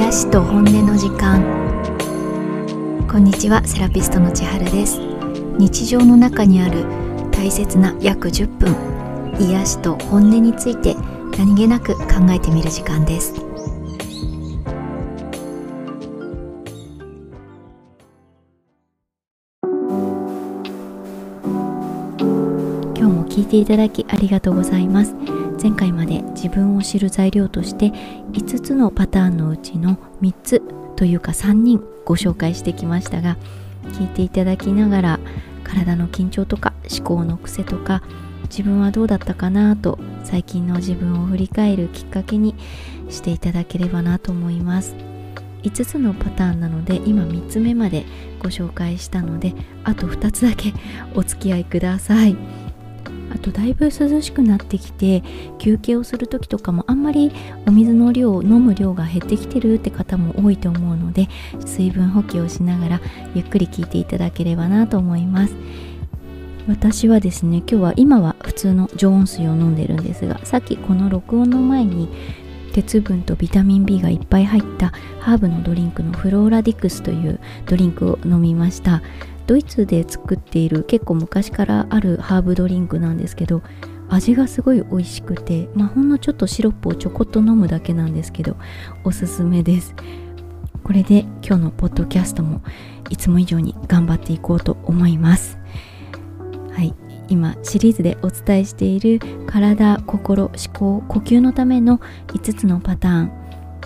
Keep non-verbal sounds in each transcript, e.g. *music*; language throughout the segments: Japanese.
癒しと本音の時間。こんにちはセラピストの千春です。日常の中にある大切な約10分癒しと本音について何気なく考えてみる時間です。今日も聞いていただきありがとうございます。前回まで自分を知る材料として5つのパターンのうちの3つというか3人ご紹介してきましたが聞いていただきながら体の緊張とか思考の癖とか自分はどうだったかなと最近の自分を振り返るきっかけにしていただければなと思います。5つのパターンなので今3つ目までご紹介したのであと2つだけお付き合いください。あとだいぶ涼しくなってきて休憩をする時とかもあんまりお水の量飲む量が減ってきてるって方も多いと思うので水分補給をしながらゆっくり聞いていただければなと思います。私はですね今日は今は普通の常温水を飲んでるんですがさっきこの録音の前に鉄分とビタミン B がいっぱい入ったハーブのドリンクのフローラディクスというドリンクを飲みました。ドイツで作っている結構昔からあるハーブドリンクなんですけど味がすごい美味しくて、まあ、ほんのちょっとシロップをちょこっと飲むだけなんですけどおすすめです。これで今日のポッドキャストもいつも以上に頑張っていこうと思います。はい。今シリーズでお伝えしている体心思考呼吸のための5つのパターン。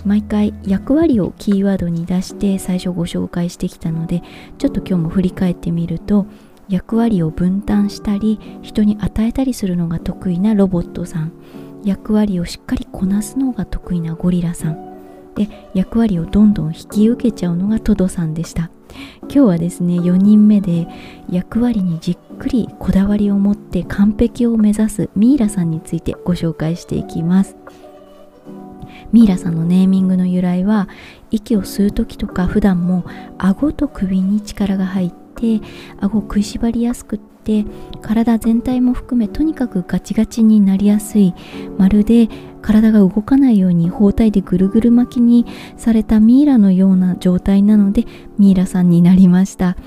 毎回役割をキーワードに出して最初ご紹介してきたのでちょっと今日も振り返ってみると役割を分担したり人に与えたりするのが得意なロボットさん。役割をしっかりこなすのが得意なゴリラさん。で役割をどんどん引き受けちゃうのがトドさんでした。今日はですね4人目で役割にじっくりこだわりを持って完璧を目指すミイラさんについてご紹介していきます。ミイラさんのネーミングの由来は息を吸う時とか普段も顎と首に力が入って顎を食いしばりやすくって体全体も含めとにかくガチガチになりやすい。まるで体が動かないように包帯でぐるぐる巻きにされたミイラのような状態なのでミイラさんになりました。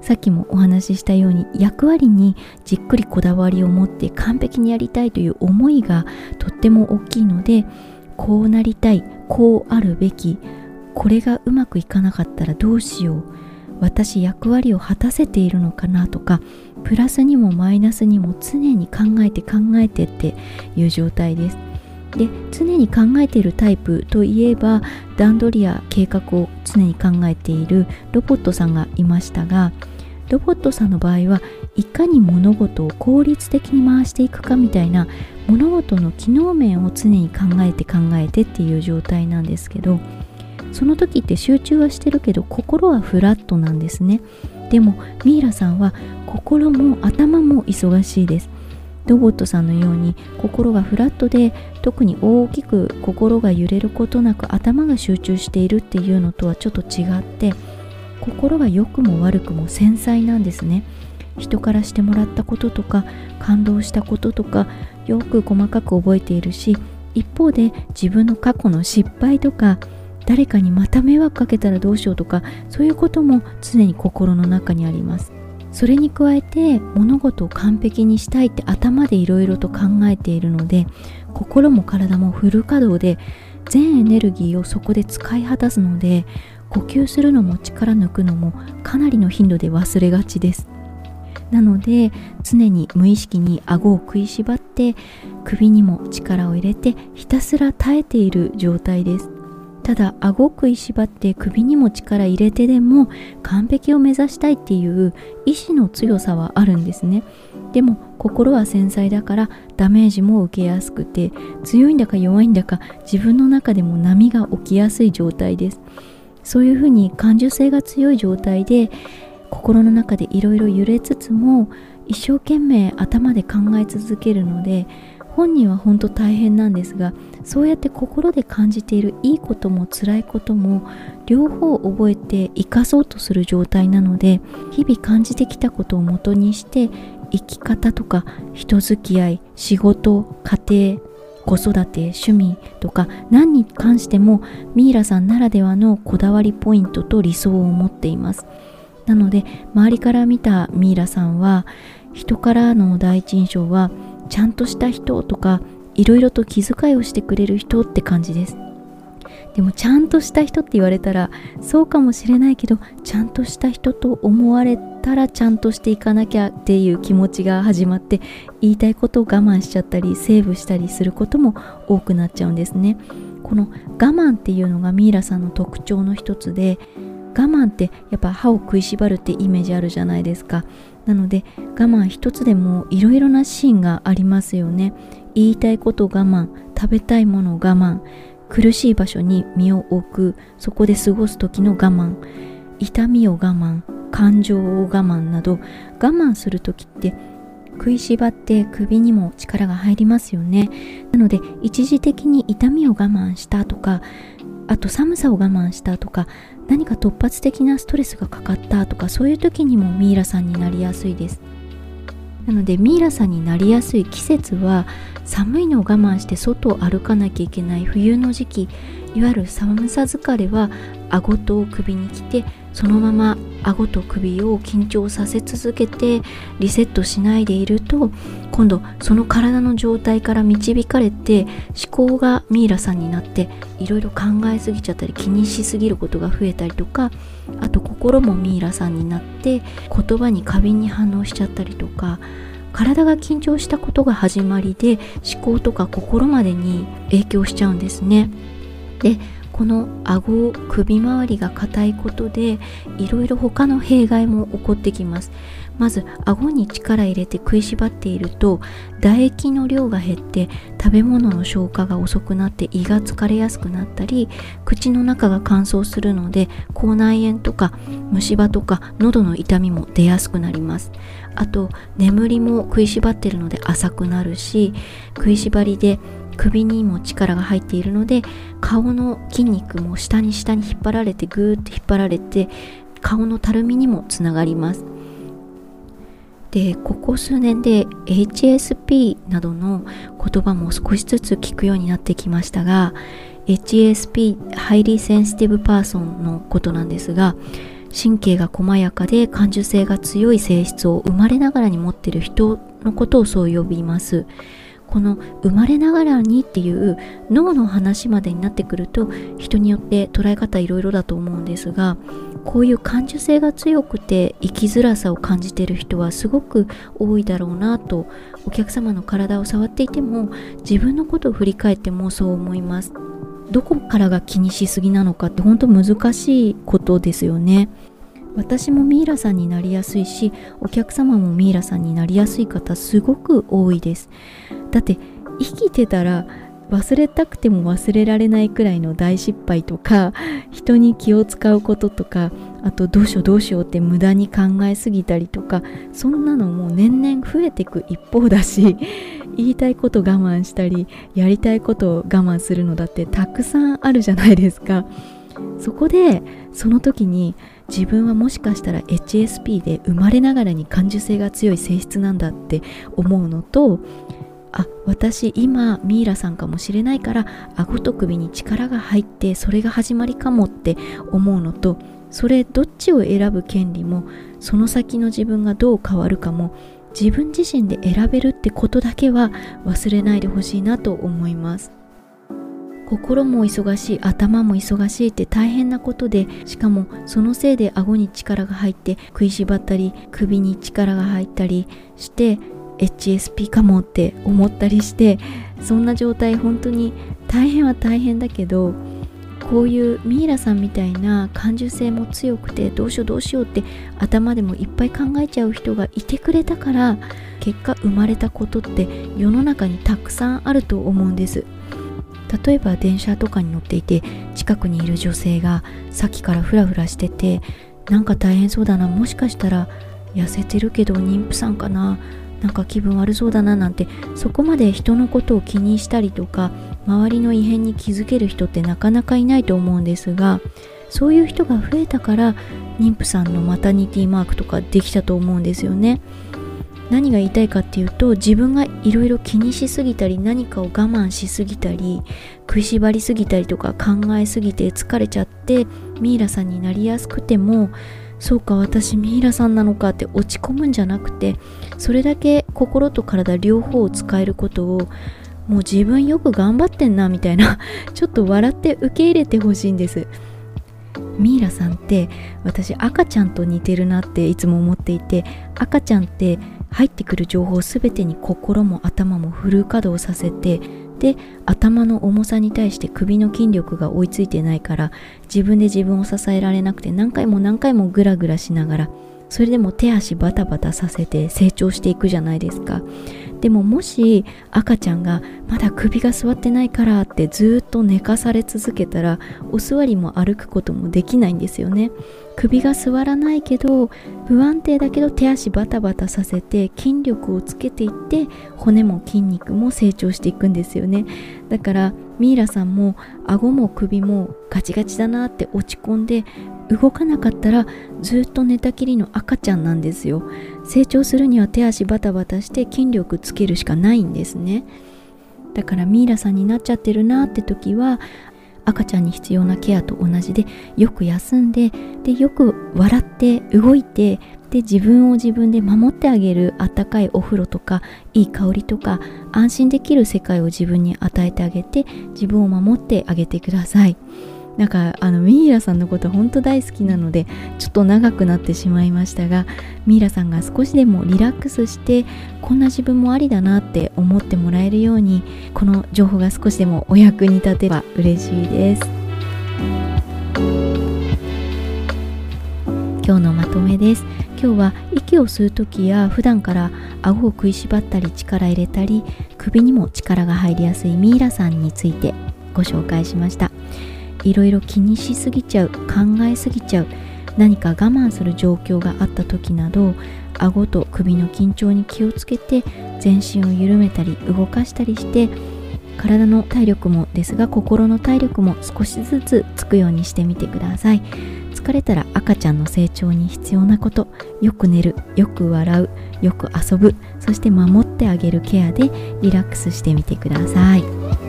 さっきもお話ししたように役割にじっくりこだわりを持って完璧にやりたいという思いがとっても大きいのでこうなりたいこうあるべきこれがうまくいかなかったらどうしよう私役割を果たせているのかなとかプラスにもマイナスにも常に考えて考えてっていう状態です。で常に考えているタイプといえば段取りや計画を常に考えているロボットさんがいましたがロボットさんの場合はいかに物事を効率的に回していくかみたいな物事の機能面を常に考えて考えてっていう状態なんですけどその時って集中はしてるけど心はフラットなんですね。でもミイラさんは心も頭も忙しいです。ロボットさんのように心がフラットで特に大きく心が揺れることなく頭が集中しているっていうのとはちょっと違って心が良くも悪くも繊細なんですね。人からしてもらったこととか感動したこととかよく細かく覚えているし一方で自分の過去の失敗とか誰かにまた迷惑かけたらどうしようとかそういうことも常に心の中にあります。それに加えて物事を完璧にしたいって頭でいろいろと考えているので心も体もフル稼働で全エネルギーをそこで使い果たすので呼吸するのも力抜くのもかなりの頻度で忘れがちです。なので常に無意識に顎を食いしばって首にも力を入れてひたすら耐えている状態です。ただ顎を食いしばって首にも力入れてでも完璧を目指したいっていう意志の強さはあるんですね。でも心は繊細だからダメージも受けやすくて強いんだか弱いんだか自分の中でも波が起きやすい状態です。そういうふうに感受性が強い状態で心の中でいろいろ揺れつつも一生懸命頭で考え続けるので本人は本当大変なんですがそうやって心で感じているいいことも辛いことも両方覚えて生かそうとする状態なので日々感じてきたことをもとにして生き方とか人付き合い仕事家庭子育て趣味とか何に関してもミイラさんならではのこだわりポイントと理想を持っています。なので周りから見たミイラさんは人からの第一印象はちゃんとした人とかいろいろと気遣いをしてくれる人って感じです。でもちゃんとした人って言われたらそうかもしれないけどちゃんとした人と思われたらちゃんとしていかなきゃっていう気持ちが始まって言いたいことを我慢しちゃったりセーブしたりすることも多くなっちゃうんですね。この我慢っていうのがミイラさんの特徴の一つで我慢ってやっぱ歯を食いしばるってイメージあるじゃないですか。なので我慢一つでもいろいろなシーンがありますよね。言いたいこと我慢食べたいもの我慢苦しい場所に身を置くそこで過ごす時の我慢痛みを我慢感情を我慢など我慢する時って食いしばって首にも力が入りますよね。なので一時的に痛みを我慢したとかあと寒さを我慢したとか何か突発的なストレスがかかったとかそういう時にもミイラさんになりやすいです。なのでミイラさんになりやすい季節は寒いのを我慢して外を歩かなきゃいけない冬の時期いわゆる寒さ疲れは顎と首に来てそのまま顎と首を緊張させ続けてリセットしないでいると今度その体の状態から導かれて思考がミイラさんになっていろいろ考えすぎちゃったり気にしすぎることが増えたりとかあと心もミイラさんになって言葉に過敏に反応しちゃったりとか体が緊張したことが始まりで思考とか心までに影響しちゃうんですね。でこの顎首周りが硬いことでいろいろ他の弊害も起こってきます。まず顎に力入れて食いしばっていると唾液の量が減って食べ物の消化が遅くなって胃が疲れやすくなったり口の中が乾燥するので口内炎とか虫歯とか喉の痛みも出やすくなります。あと眠りも食いしばってるので浅くなるし食いしばりで首にも力が入っているので顔の筋肉も下に下に引っ張られてぐーっと引っ張られて顔のたるみにもつながります。でここ数年で HSP などの言葉も少しずつ聞くようになってきましたが HSP Highly Sensitive Person のことなんですが神経が細やかで感受性が強い性質を生まれながらに持っている人のことをそう呼びます。この生まれながらにっていう脳の話までになってくると人によって捉え方いろいろだと思うんですがこういう感受性が強くて生きづらさを感じている人はすごく多いだろうなとお客様の体を触っていても自分のことを振り返ってもそう思います。どこからが気にしすぎなのかって本当難しいことですよね。私もミイラさんになりやすいしお客様もミイラさんになりやすい方すごく多いです。だって生きてたら忘れたくても忘れられないくらいの大失敗とか *laughs* 人に気を使うこととかあとどうしようどうしようって無駄に考えすぎたりとかそんなのもう年々増えていく一方だし *laughs* 言いたいこと我慢したりやりたいことを我慢するのだってたくさんあるじゃないですか。そこでその時に自分はもしかしたら HSP で生まれながらに感受性が強い性質なんだって思うのとあ私今ミイラさんかもしれないから顎と首に力が入ってそれが始まりかもって思うのとそれどっちを選ぶ権利もその先の自分がどう変わるかも自分自身で選べるってことだけは忘れないでほしいなと思います。心も忙しい頭も忙しいって大変なことでしかもそのせいで顎に力が入って食いしばったり首に力が入ったりして HSP かもって思ったりしてそんな状態本当に大変は大変だけどこういうミイラさんみたいな感受性も強くてどうしようどうしようって頭でもいっぱい考えちゃう人がいてくれたから結果生まれたことって世の中にたくさんあると思うんです。例えば電車とかに乗っていて近くにいる女性がさっきからフラフラしててなんか大変そうだなもしかしたら痩せてるけど妊婦さんかななんか気分悪そうだななんてそこまで人のことを気にしたりとか周りの異変に気づける人ってなかなかいないと思うんですがそういう人が増えたから妊婦さんのマタニティマークとかできたと思うんですよね。何が言いたいかっていうと自分がいろいろ気にしすぎたり何かを我慢しすぎたり食いしばりすぎたりとか考えすぎて疲れちゃってミイラさんになりやすくてもそうか私ミイラさんなのかって落ち込むんじゃなくてそれだけ心と体両方を使えることをもう自分よく頑張ってんなみたいな *laughs* ちょっと笑って受け入れてほしいんです。ミイラさんって私赤ちゃんと似てるなっていつも思っていて赤ちゃんって入ってくる情報全てに心も頭もフル稼働させてで頭の重さに対して首の筋力が追いついてないから自分で自分を支えられなくて何回も何回もグラグラしながらそれでも手足バタバタさせて成長していくじゃないですか。でももし赤ちゃんがまだ首が座ってないからってずっと寝かされ続けたらお座りも歩くこともできないんですよね。首が座らないけど不安定だけど手足バタバタさせて筋力をつけていって骨も筋肉も成長していくんですよね。だからミイラさんも顎も首もガチガチだなって落ち込んで動かなかったらずっと寝たきりの赤ちゃんなんですよ。成長するには手足バタバタして筋力つけるしかないんですね。だからミイラさんになっちゃってるなって時は赤ちゃんに必要なケアと同じでよく休んででよく笑って動いてで自分を自分で守ってあげるあったかいお風呂とかいい香りとか安心できる世界を自分に与えてあげて自分を守ってあげてください。なんかあのミイラさんのこと本当大好きなのでちょっと長くなってしまいましたがミイラさんが少しでもリラックスしてこんな自分もありだなって思ってもらえるようにこの情報が少しでもお役に立てば嬉しいです。今日のまとめです。今日は息を吸う時や普段から顎を食いしばったり力入れたり首にも力が入りやすいミイラさんについてご紹介しました。いろいろ気にしすぎちゃう考えすぎちゃう何か我慢する状況があった時など顎と首の緊張に気をつけて全身を緩めたり動かしたりして体の体力もですが心の体力も少しずつつくようにしてみてください疲れたら赤ちゃんの成長に必要なことよく寝るよく笑うよく遊ぶそして守ってあげるケアでリラックスしてみてください。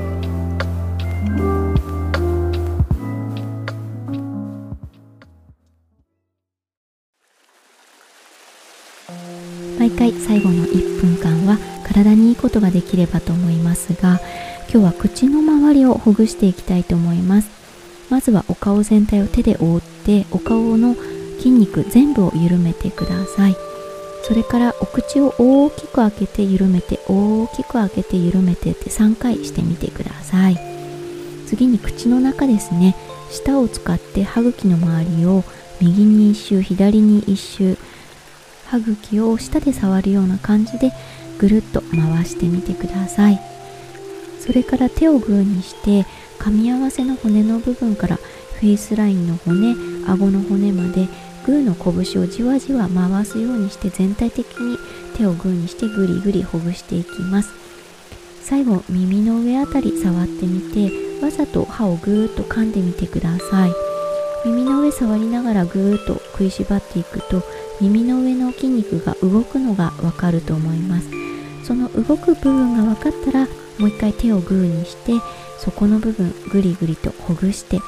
毎回最後の1分間は体にいいことができればと思いますが今日は口の周りをほぐしていきたいと思います。まずはお顔全体を手で覆ってお顔の筋肉全部を緩めてください。それからお口を大きく開けて緩めて大きく開けて緩めてって3回してみてください。次に口の中ですね。舌を使って歯茎の周りを右に1周左に1周歯茎を舌で触るような感じでぐるっと回してみてください。それから手をグーにして噛み合わせの骨の部分からフェイスラインの骨顎の骨までグーの拳をじわじわ回すようにして全体的に手をグーにしてぐりぐりほぐしていきます。最後耳の上あたり触ってみてわざと歯をぐーっと噛んでみてください。耳の上触りながらぐーっと食いしばっていくと耳の上の筋肉が動くのがわかると思います。その動く部分が分かったらもう一回手をグーにしてそこの部分ぐりぐりとほぐして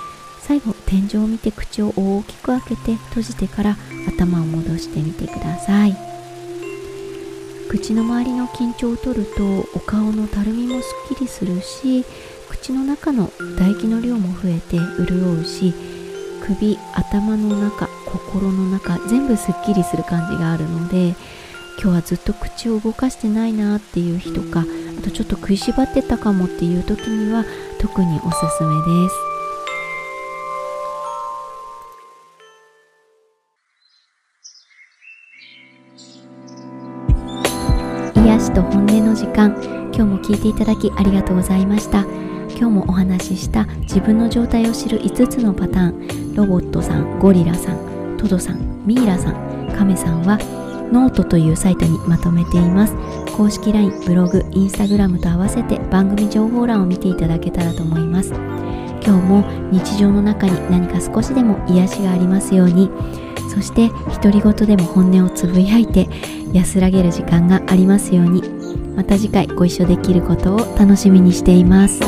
最後天井を見て口を大きく開けて閉じてから頭を戻してみてください。口の周りの緊張を取るとお顔のたるみもすっきりするし口の中の唾液の量も増えて潤うし首頭の中心の中全部すっきりする感じがあるので今日はずっと口を動かしてないなっていう日とかあとちょっと食いしばってたかもっていう時には特におすすめです。癒しと本音の時間今日も聞いていただきありがとうございました。今日もお話しした自分の状態を知る5つのパターンロボットさんゴリラさん。トドさんミイラさんカメさんはノートというサイトにまとめています。公式 LINE ブログインスタグラムと合わせて番組情報欄を見ていただけたらと思います。今日も日常の中に何か少しでも癒しがありますように。そして独り言でも本音をつぶやいて安らげる時間がありますように。また次回ご一緒できることを楽しみにしています。